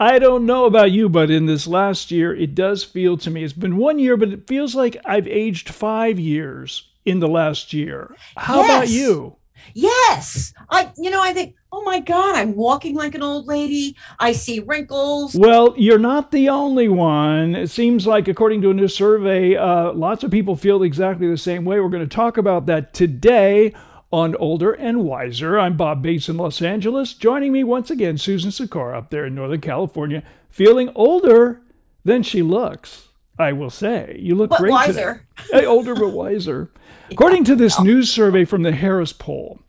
I don't know about you, but in this last year, it does feel to me, it's been one year, but it feels like I've aged five years in the last year. How about you? Yes. I you know, I think, oh my God, I'm walking like an old lady. I see wrinkles. Well, you're not the only one. It seems like, according to a new survey, uh, lots of people feel exactly the same way. We're going to talk about that today on Older and Wiser. I'm Bob Bates in Los Angeles. Joining me once again, Susan Sikora up there in Northern California, feeling older than she looks. I will say, you look But great wiser. today. Hey, older but wiser. According to this news survey from the Harris poll,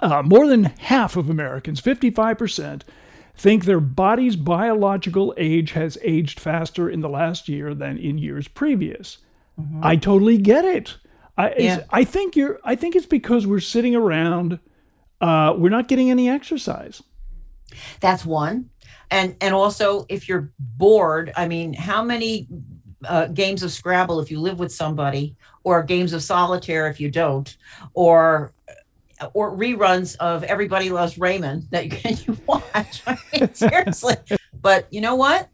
uh, more than half of Americans, 55%, think their body's biological age has aged faster in the last year than in years previous. I totally get it. I, Yeah. I think you're. I think it's because we're sitting around. Uh, we're not getting any exercise. That's one. And and also if you're bored, I mean, how many uh, games of Scrabble if you live with somebody, or games of solitaire if you don't, or or reruns of Everybody Loves Raymond that you can you watch. I mean, seriously. But you know what?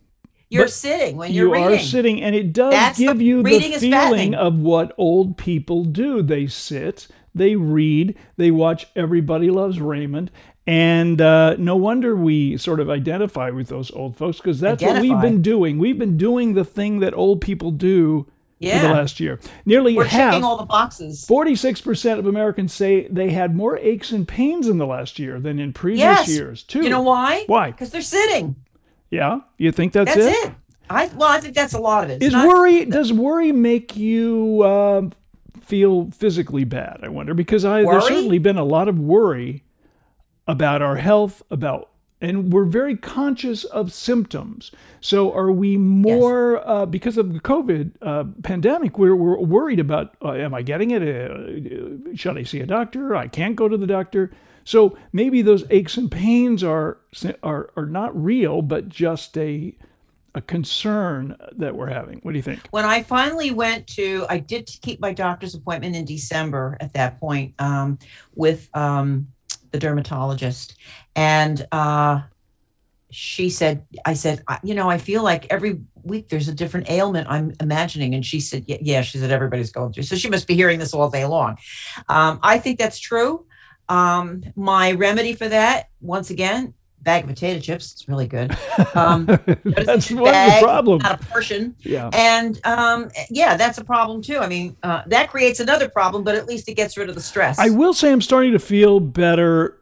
You're But sitting when you're you reading. are sitting, and it does That's the- give you the feeling of what old people do. They sit, they read, they watch Everybody Loves Raymond. And uh, no wonder we sort of identify with those old folks because that's what we've been doing. We've been doing the thing that old people do for the last year. Nearly We're half, checking all the boxes. 46% of Americans say they had more aches and pains in the last year than in previous Yes. years, too. You know why? Why? Because they're sitting. Yeah? You think that's, it? That's it? it. I well, I think that's a lot of it. It's Is not- worry does worry make you uh, feel physically bad? I wonder because I there's certainly been a lot of worry about our health, about and we're very conscious of symptoms. So are we more uh, because of the COVID uh, pandemic? We're, we're worried about uh, am I getting it? Uh, should I see a doctor? I can't go to the doctor. So maybe those aches and pains are are are not real, but just a a concern that we're having. What do you think? when I finally went to, I did keep my doctor's appointment in December at that point um, with um, the dermatologist. And uh, she said, I said, you know, I feel like every week there's a different ailment I'm imagining. And she said, yeah, yeah, she said, everybody's going through. So she must be hearing this all day long. Um, I think that's true. Um, my remedy for that, once again, bag of potato chips. It's really good. Um, That's one of the bag, problem. Not a portion. Yeah. And um, yeah, that's a problem too. I mean, uh, that creates another problem, but at least it gets rid of the stress. I will say I'm starting to feel better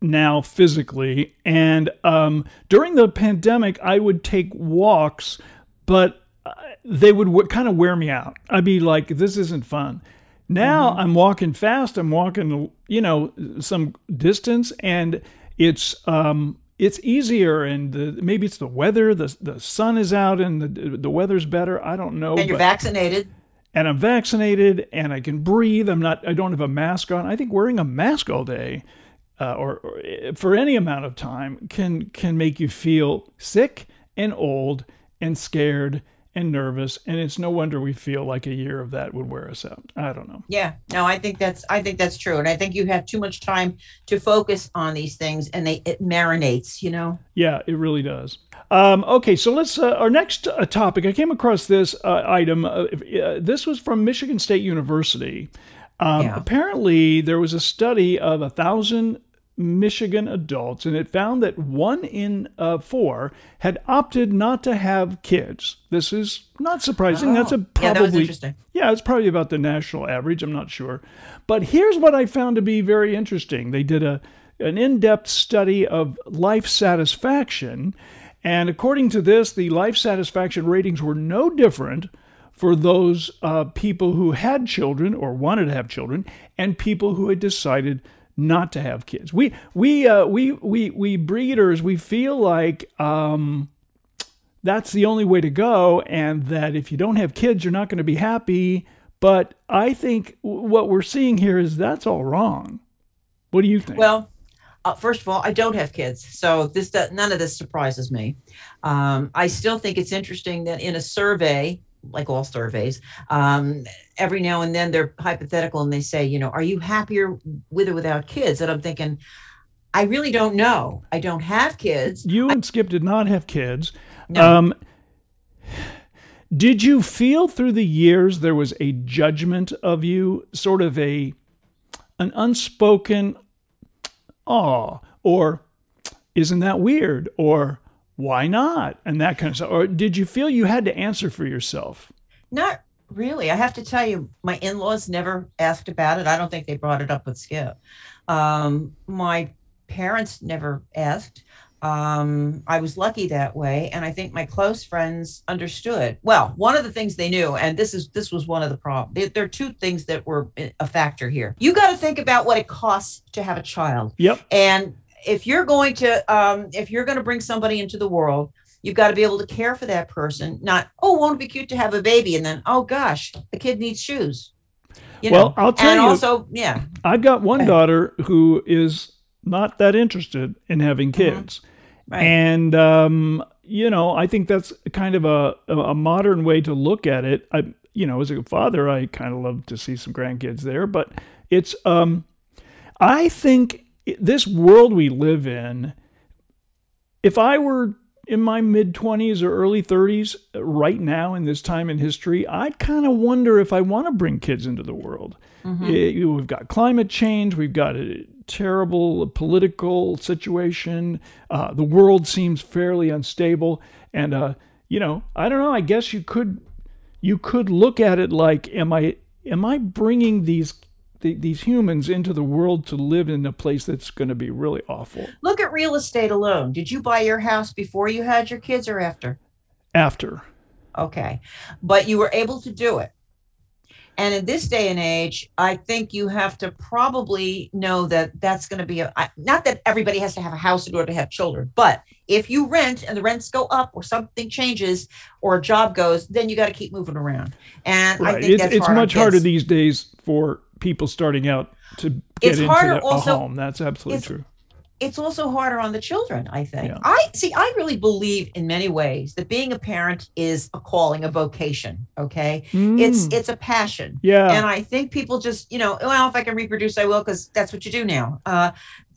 now physically. And um, during the pandemic, I would take walks, but uh, they would w- kind of wear me out. I'd be like, this isn't fun. Now I'm walking fast. I'm walking, you know, some distance, and it's um, it's easier. And the, maybe it's the weather. the The sun is out, and the the weather's better. I don't know. and you're but- vaccinated. and I'm vaccinated and I can breathe. I'm not. I don't have a mask on. I think wearing a mask all day, uh, or, or for any amount of time, can can make you feel sick and old and scared and nervous. And it's no wonder we feel like a year of that would wear us out. I don't know. Yeah, no, I think that's I think that's true, and I think you have too much time to focus on these things, and they it marinates. You know. Yeah, it really does. Um, okay, so let's. Uh, our next uh, topic. I came across this uh, item. Uh, uh, this was from Michigan State University. Um, Yeah. Apparently, there was a study of a thousand Michigan adults, and it found that one in uh, four had opted not to have kids. This is not surprising. That's a Oh, probably yeah, that yeah, it's probably about the national average. I'm not sure. But here's what I found to be very interesting. They did a an in-depth study of life satisfaction, and according to this, the life satisfaction ratings were no different for those uh, people who had children or wanted to have children, and people who had decided not to have kids. We we uh, we we we breeders we feel like. Um, that's the only way to go, and that if you don't have kids, you're not going to be happy. But I think what we're seeing here is that's all wrong. What do you think? Well, uh, first of all, I don't have kids, so this none of this surprises me. Um, I still think it's interesting that in a survey, like all surveys, um, every now and then they're hypothetical and they say, you know, are you happier with or without kids? And I'm thinking, I really don't know. I don't have kids. You and Skip did not have kids. No. Um, did you feel through the years there was a judgment of you, sort of a an unspoken "aw" or "isn't that weird" or "why not" and that kind of stuff? Or did you feel you had to answer for yourself? Not really. I have to tell you, my in laws never asked about it. I don't think they brought it up with Skip. Um, my parents never asked. Um, I was lucky that way, and I think my close friends understood. Well, one of the things they knew, and this is this was one of the problems. There are two things that were a factor here. You got to think about what it costs to have a child. Yep. And if you're going to um, if you're going to bring somebody into the world, you've got to be able to care for that person. Not oh, won't it be cute to have a baby, and then oh gosh, the kid needs shoes. You Well, know? I'll tell and you- also, yeah, I've got one Okay. daughter who is not that interested in having kids. right. And um, you know, I think that's kind of a a modern way to look at it. I, you know, as a father, I kind of love to see some grandkids there, but it's um, I think this world we live in. If I were in my mid 20s or early 30s right now in this time in history, I'd kind of wonder if I want to bring kids into the world. Eh, we've got climate change, we've got a terrible political situation, uh, the world seems fairly unstable, and uh, you know, I don't know. I guess you could you could look at it like, am I am I bringing these th- these humans into the world to live in a place that's going to be really awful Look at real estate alone. Did you buy your house before you had your kids or after? after? Okay. But you were able to do it. And in this day and age, I think you have to probably know that that's going to be a, not that everybody has to have a house in order to have children, but if you rent and the rents go up or something changes or a job goes, then you got to keep moving around. And I think It's, that's it's hard much harder these days for people starting out to get It's into a also- home. That's absolutely true. It's also harder on the children i think Yeah. i see i really believe in many ways that being a parent is a calling a vocation okay it's Mm. it's a passion yeah. and i think people just you know well if i can reproduce i will because that's what you do now uh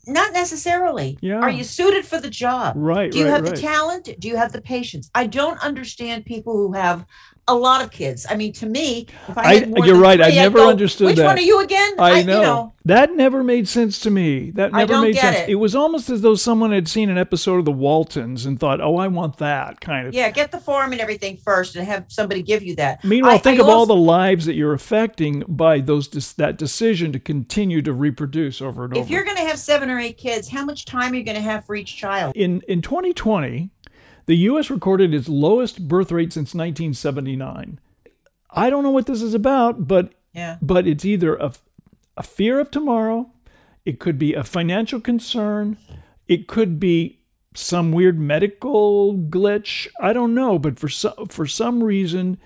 not necessarily Yeah. are you suited for the job right. do you right, have right. the talent do you have the patience i don't understand people who have a lot of kids i mean to me if i, I- you're right, I three, I'd never go, understood which that. one are you again I you know. that never made sense to me. That I never made sense. it. was almost as though someone had seen an episode of The Waltons and thought, "Oh, I want that kind of." Yeah, get the form and everything first, and have somebody give you that. Meanwhile, I- think I of all the lives that you're affecting by those that decision to continue to reproduce over and If over. If you're going to have seven or eight kids, how much time are you going to have for each child? In in 2020, the U.S. recorded its lowest birth rate since 1979. I don't know what this is about, but Yeah. but it's either a, a fear of tomorrow, it could be a financial concern, it could be some weird medical glitch. I don't know, but for some for some reason,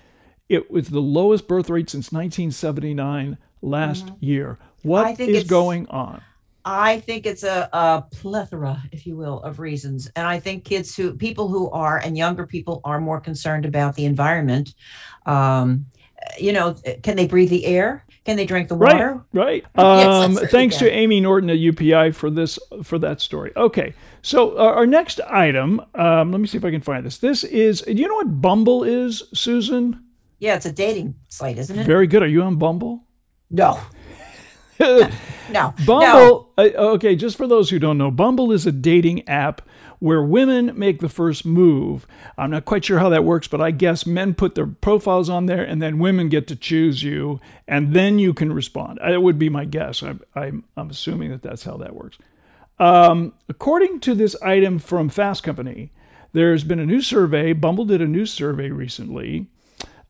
it was the lowest birth rate since 1979 last mm-hmm. year. I What is going on? I think it's a, a plethora, if you will, of reasons. And I think kids who, people who are, and younger people are more concerned about the environment. Um, you know, can they breathe the air? Can they drink the water? Right, right. Um, that's thanks to Amy Norton at UPI for this for that story. Okay, so uh, our next item. Um, let me see if I can find this. This is. Do you know what Bumble is, Susan? Yeah, it's a dating site, isn't it? Very good. Are you on Bumble? no. No. No. Bumble. Uh, okay, just for those who don't know, Bumble is a dating app where women make the first move. I'm not quite sure how that works, but I guess men put their profiles on there, and then women get to choose you, and then you can respond. It would be my guess. I, I'm, I'm assuming that that's how that works. Um, according to this item from Fast Company, there's been a new survey. Bumble did a new survey recently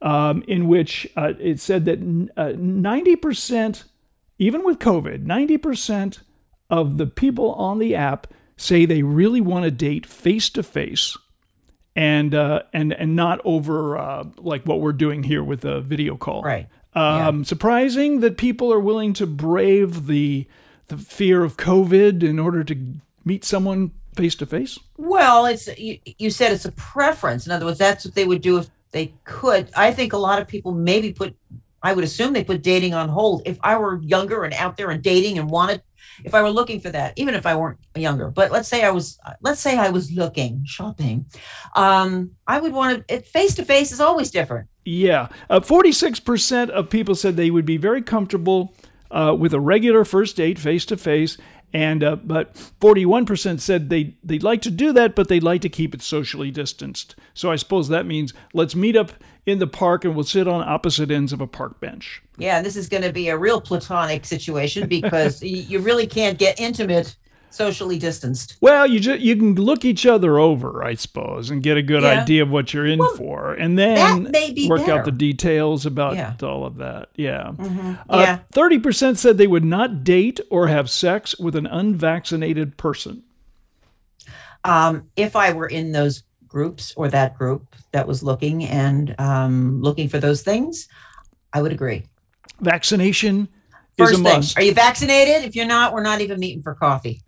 um, in which uh, it said that uh, 90%, even with COVID, 90% of the people on the app say they really want to date face to face and uh, and and not over uh, like what we're doing here with a video call. Right. Um, Surprising that people are willing to brave the the fear of COVID in order to meet someone face to face. Well, it's you, you said it's a preference. In other words, that's what they would do if they could. I think a lot of people maybe put I would assume they put dating on hold. If I were younger and out there and dating and wanted, if I were looking for that, even if I weren't younger, but let's say I was, let's say I was looking, shopping, um, I would want to, face to face is always different. Yeah. Uh, 46% of people said they would be very comfortable uh, with a regular first date face to face and uh, but 41% said they they'd like to do that but they'd like to keep it socially distanced. So i suppose that means let's meet up in the park and we'll sit on opposite ends of a park bench. Yeah this is going to be a real platonic situation because you really can't get intimate socially distanced. Well, you just you can look each other over, I suppose, and get a good yeah. idea of what you're in well, for, and then work better. out the details about yeah. all of that. Yeah. Mm-hmm. Uh, thirty percent said they would not date or have sex with an unvaccinated person. Um, if I were in those groups or that group that was looking and um, looking for those things, I would agree. Vaccination First thing, are you vaccinated? If you're not, we're not even meeting for coffee.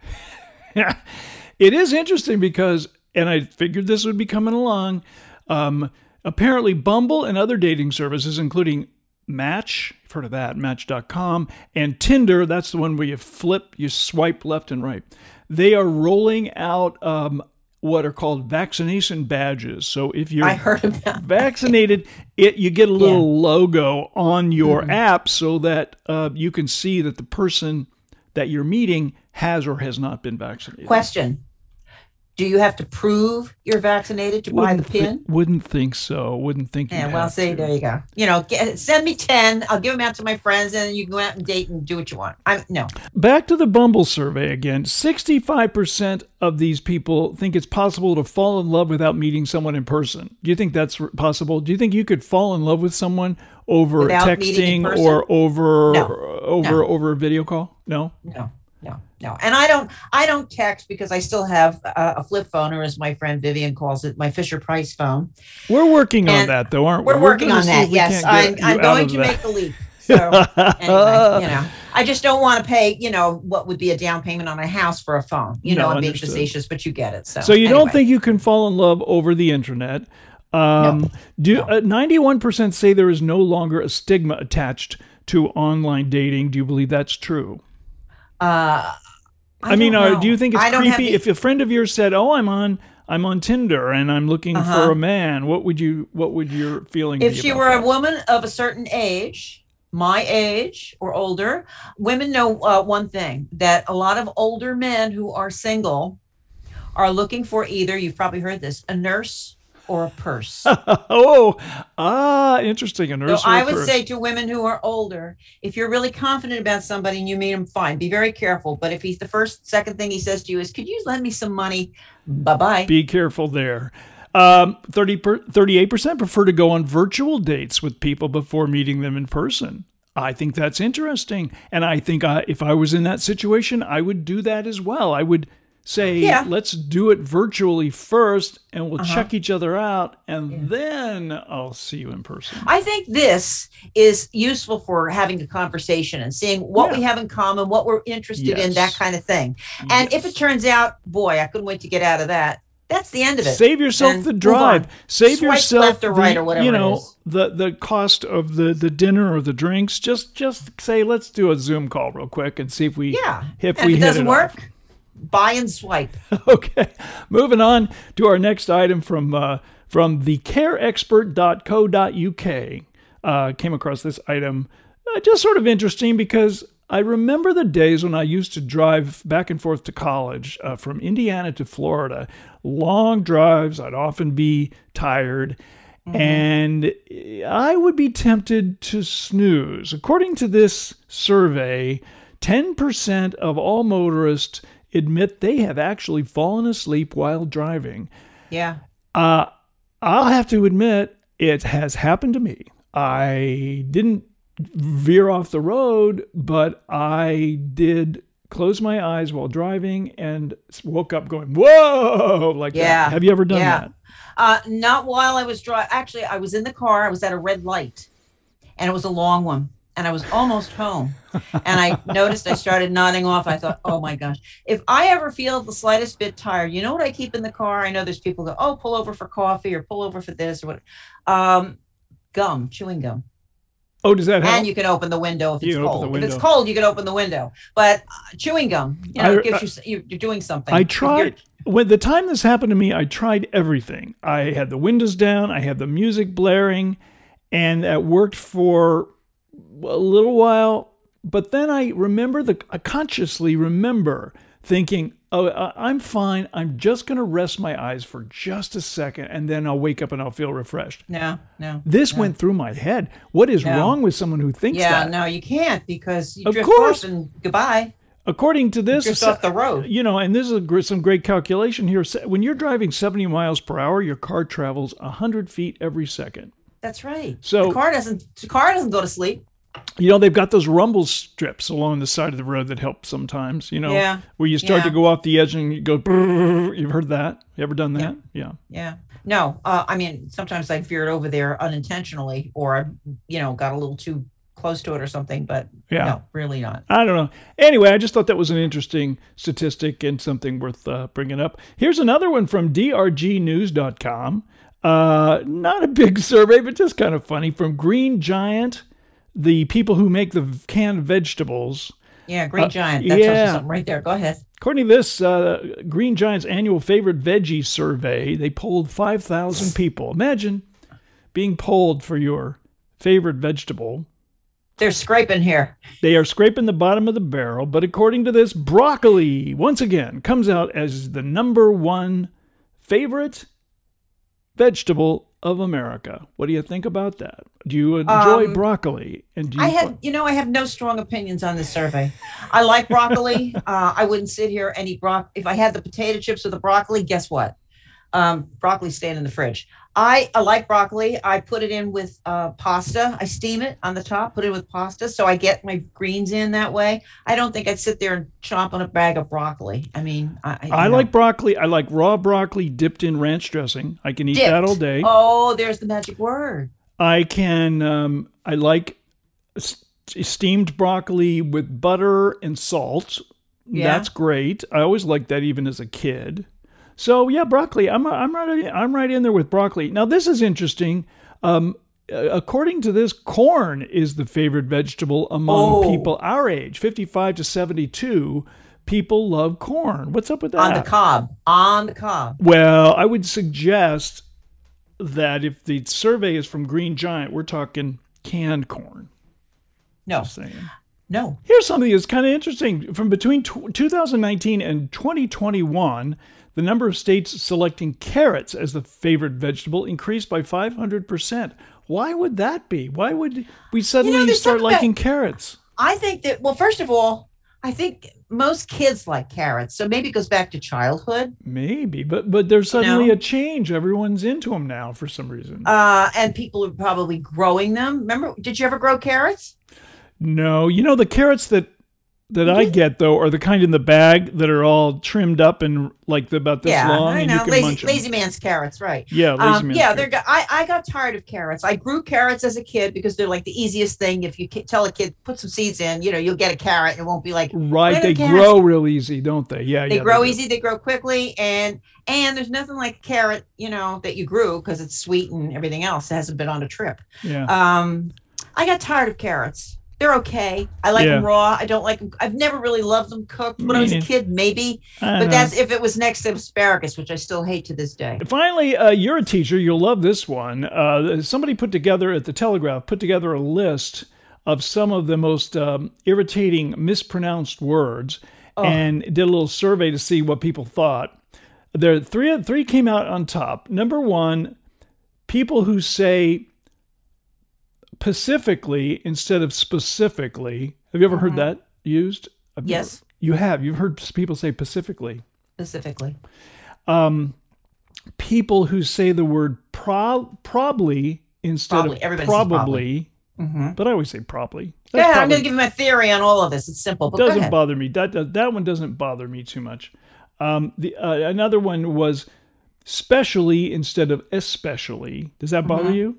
Yeah, it is interesting because, and I figured this would be coming along. Um, apparently, Bumble and other dating services, including Match, you've heard of that, Match.com, and Tinder, that's the one where you flip, you swipe left and right. They are rolling out um, what are called vaccination badges. So if you're I heard about vaccinated, it you get a little yeah. logo on your mm-hmm. app so that uh, you can see that the person that you're meeting has or has not been vaccinated. Question: do you have to prove you're vaccinated to wouldn't buy the pin? Th- wouldn't think so. Wouldn't think. Yeah. Well, see, to. there you go. You know, get, send me ten. I'll give them out to my friends, and you can go out and date and do what you want. I'm no. Back to the Bumble survey again. Sixty-five percent of these people think it's possible to fall in love without meeting someone in person. Do you think that's possible? Do you think you could fall in love with someone over without texting or over no. over no. over a video call? No. No no, no. And I don't, I don't text because I still have a, a, flip phone, or as my friend Vivian calls it, my Fisher Price phone. We're working and on that, though, aren't we? We're, we're working on that. Yes, I'm, I'm going to that. make the leap. So anyway, you know, I just don't want to pay, you know, what would be a down payment on a house for a phone. You no, know, I'm being facetious, but you get it. So, so you anyway. don't think you can fall in love over the internet? Um, no, do uh, ninety-one percent say there is no longer a stigma attached to online dating? Do you believe that's true? Uh, I, I mean, uh, do you think it's creepy if a friend of yours said, "Oh, I'm on I'm on Tinder and I'm looking uh-huh. for a man"? What would you what would your feeling if she were that? a woman of a certain age? My age or older, women know uh, one thing that a lot of older men who are single are looking for either, you've probably heard this, a nurse or a purse. oh, ah, interesting. A nurse. So I would purse. say to women who are older, if you're really confident about somebody and you meet him, fine. Be very careful. But if he's the first, second thing he says to you is, "Could you lend me some money?" Bye bye. Be careful there. Um, 30 per, 38% prefer to go on virtual dates with people before meeting them in person. I think that's interesting. And I think I, if I was in that situation, I would do that as well. I would say yeah. let's do it virtually first and we'll uh-huh. check each other out and yeah. then I'll see you in person. I think this is useful for having a conversation and seeing what yeah. we have in common, what we're interested yes. in, that kind of thing. And yes. if it turns out, boy, I couldn't wait to get out of that. That's the end of it. Save yourself and the drive. Save Swipe yourself left or right the, or whatever you know the the cost of the the dinner or the drinks. Just just say let's do a Zoom call real quick and see if we yeah if and we if it doesn't work. Off buy and swipe. okay. Moving on to our next item from uh, from thecarexpert.co.uk. Uh, came across this item uh, just sort of interesting because I remember the days when I used to drive back and forth to college uh, from Indiana to Florida. Long drives, I'd often be tired. Mm-hmm. And I would be tempted to snooze. According to this survey, 10% of all motorists admit they have actually fallen asleep while driving. Yeah. Uh, I'll have to admit, it has happened to me. I didn't veer off the road, but I did close my eyes while driving and woke up going, whoa, like yeah. that. Have you ever done yeah. that? Uh, not while I was driving. Actually, I was in the car. I was at a red light and it was a long one and I was almost home. And I noticed I started nodding off. I thought, oh my gosh, if I ever feel the slightest bit tired, you know what I keep in the car? I know there's people go, oh, pull over for coffee or pull over for this or what. Um, gum, chewing gum. Oh, does that help? and you can open the window if You it's cold. If it's cold, you can open the window. But uh, chewing gum, you know, I- it gives you s- you you're doing something. I you're- tried when the time this happened to me. I tried everything. I had the windows down. I had the music blaring, and that worked for a little while. But then I remember the I consciously remember thinking, "Oh, I'm fine. I'm just going to rest my eyes for just a second, and then I'll wake up and I'll feel refreshed." No, no. This went through my head. What is No. wrong with someone who thinks Yeah, that? no, you can't because you Of drift course. off and goodbye. According to this, Drift off the road. you know, and this is a, gr- some great calculation here. When you're driving 70 miles per hour, your car travels 100 feet every second. That's right. So- the car doesn't the car doesn't go to sleep. You know, they've got those rumble strips along the side of the road that help sometimes, you know, Yeah. where you start to go off the edge and you go, you've heard that? You ever done that? Yeah. Yeah. No, uh, I mean sometimes I veered over there unintentionally, or I, you know, got a little too close to it or something. But Yeah. no, really not. I don't know. Anyway, I just thought that was an interesting statistic and something worth uh, bringing up. Here's another one from drgnews.com. Uh, not a big survey, but just kind of funny. From Green Giant, the people who make the canned vegetables. Yeah, Green Uh, Giant. That tells yeah. you something right there. Go ahead. According to this, uh, Green Giant's annual favorite veggie survey, they polled 5,000 people. Imagine being polled for your favorite vegetable. They're scraping here. They are scraping the bottom of the barrel, but according to this, broccoli once again comes out as the number one favorite vegetable of America. What do you think about that? Do you enjoy Um, broccoli? And do you I have, you know, I have no strong opinions on this survey. I like broccoli. uh, I wouldn't sit here and eat broccoli. If I had the potato chips or the broccoli, guess what? Um, broccoli staying in the fridge. I, I like broccoli. I put it in with uh, pasta. I steam it on the top, put it with pasta, so I get my greens in that way. I don't think I'd sit there and chomp on a bag of broccoli. I mean, I, I know. like broccoli. I like raw broccoli dipped in ranch dressing. I can eat that all day. Oh, there's the magic word. I can. Um, I like steamed broccoli with butter and salt. Yeah. That's great. I always liked that even as a kid. So yeah, broccoli. I'm I'm right. I'm right in there with broccoli. Now this is interesting. Um, according to this, corn is the favorite vegetable among Oh. people our age, 55 to 72. People love corn. What's up with that? On the cob. On the cob. Well, I would suggest that if the survey is from Green Giant, we're talking canned corn. No, Just saying. No. Here's something that's kind of interesting. From between tw 2019 and 2021, the number of states selecting carrots as the favorite vegetable increased by 500%. Why would that be? Why would we suddenly there's start something about- liking carrots? I think that, well, first of all, I think most kids like carrots. So maybe it goes back to childhood. Maybe, but but there's suddenly know? a change. Everyone's into them now for some reason. Uh, and people are probably growing them. Remember, did you ever grow carrots? No, you know the carrots that that I get though are the kind in the bag that are all trimmed up and like about this yeah, long, I and know. you can Lazy, lazy man's carrots, right. Yeah, lazy Um, man's yeah, carrots. they're. I I got tired of carrots. I grew carrots as a kid because they're like the easiest thing. If you tell a kid put some seeds in, you know, you'll get a carrot. And It won't be like right. They carrots- grow real easy, don't they? Yeah, they yeah. grow do. easy, they grow quickly, and and there's nothing like carrot, you know, that you grew because it's sweet and everything else. It hasn't been on a trip. Yeah, Um, I got tired of carrots. They're okay. I like them raw. I don't like them. I've never really loved them cooked. When I was a kid, maybe, but know. that's if it was next to asparagus, which I still hate to this day. Finally, uh, you're a teacher. You'll love this one. Uh, somebody put together at the Telegraph put together a list of some of the most um, irritating mispronounced words, Oh. and did a little survey to see what people thought. There, three three came out on top. Number one, people who say pacifically instead of specifically. Have you ever heard that used? I've never- Yes. you have. You've heard people say pacifically Specifically, um, people who say the word pro- probably instead Probably. of Everybody probably, mm-hmm. but I always say probably. yeah, That's I'm going to give you my theory on all of this. It's simple, but doesn't bother me. That does, that one doesn't bother me too much. Um, the uh, another one was specially instead of especially. Does that bother Mhm. you?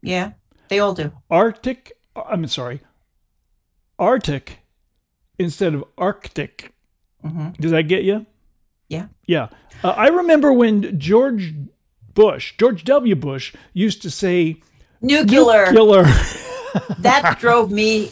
yeah, they all do. Arctic. I'm sorry. Arctic instead of Arctic. hmm Does that get you? Yeah. Yeah. Uh, I remember when George Bush, George W. Bush, used to say Nuclear. nuclear. that drove me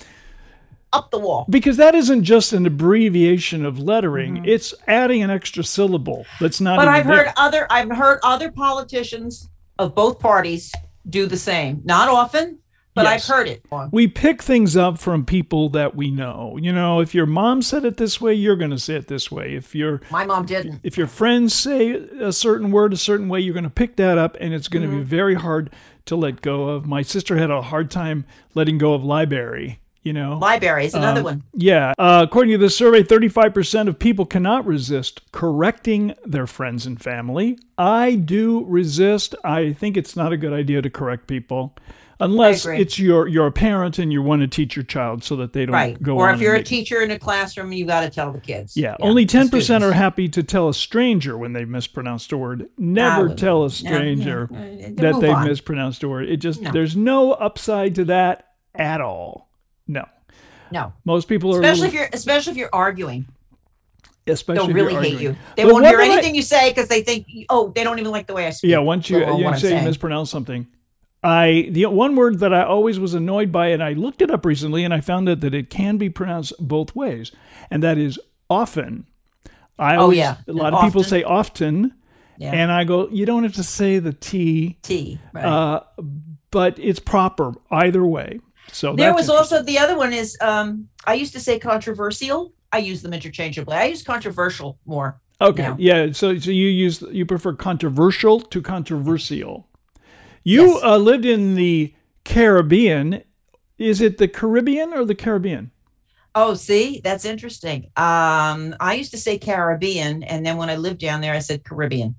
up the wall. Because that isn't just an abbreviation of lettering; it's adding an extra syllable that's not. Mm-hmm. But I've heard there. other I've heard other politicians of both parties do the same. Not often, but Yes. I've heard it. we pick things up from people that we know. You know, if your mom said it this way, you're going to say it this way. If your My mom didn't. if your friends say a certain word a certain way, you're going to pick that up, and it's going to Mm-hmm. be very hard to let go of. My sister had a hard time letting go of library. You know, Libraries, another Um, one. Yeah. Uh, according to this survey, 35% of people cannot resist correcting their friends and family. I do resist. I think it's not a good idea to correct people unless it's your you're a parent and you want to teach your child so that they don't Right. go Or if you're a make- teacher in a classroom, you got to tell the kids. yeah, only 10% are happy to tell a stranger when they've mispronounced a word. Never Ah, tell a yeah, stranger yeah. Uh, that they've on. mispronounced a word. It just No. there's no upside to that at all. No. No. Most people are Especially little- if you're especially if you're arguing. especially They'll really hate you. They But won't hear did I- anything you say because they think, oh, they don't even like the way I speak. Yeah, once you, you say you mispronounce something. I the one word that I always was annoyed by, and I looked it up recently, and I found out that it can be pronounced both ways, and that is often. I Oh, yeah. a lot of people say often, Yeah. and I go, you don't have to say the T, T. Right. uh, but it's proper either way. So there was also the other one is um I used to say controversial. I use them interchangeably. I use controversial more. Okay. now. Yeah. So so you use you prefer controversial to controversial. You Yes. uh, lived in the Caribbean. Is it the Caribbean or the Caribbean? Oh, see, that's interesting. Um, I used to say Caribbean, and then when I lived down there, I said Caribbean.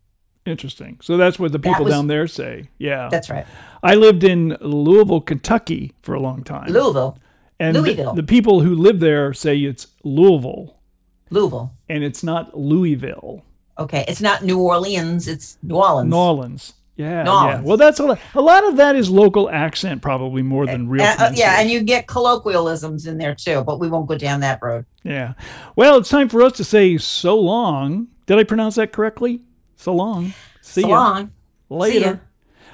Interesting. So that's what the people was- down there say. Yeah. That's right. I lived in Louisville, Kentucky for a long time. Louisville, and Louisville. The, people who live there say it's Louisville Louisville. and it's not Louisville. Okay, it's not New Orleans. It's New Orleans. New Orleans. Yeah, New yeah. Well, that's a lot. A lot of that is local accent, probably more than real. Uh, uh, yeah, and you get colloquialisms in there too, but we won't go down that road. Yeah. Well, it's time for us to say so long. Did I pronounce that correctly? So long. See so ya long. later.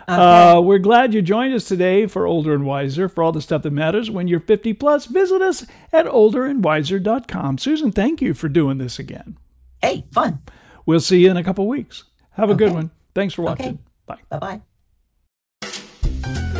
Okay. Uh, we're glad you joined us today for Older and Wiser. For all the stuff that matters when you're 50 plus, visit us at olderandwiser.com. Susan, thank you for doing this again. Hey, fun. We'll see you in a couple weeks. Have a okay. good one. Thanks for watching. Okay. Bye. Bye bye.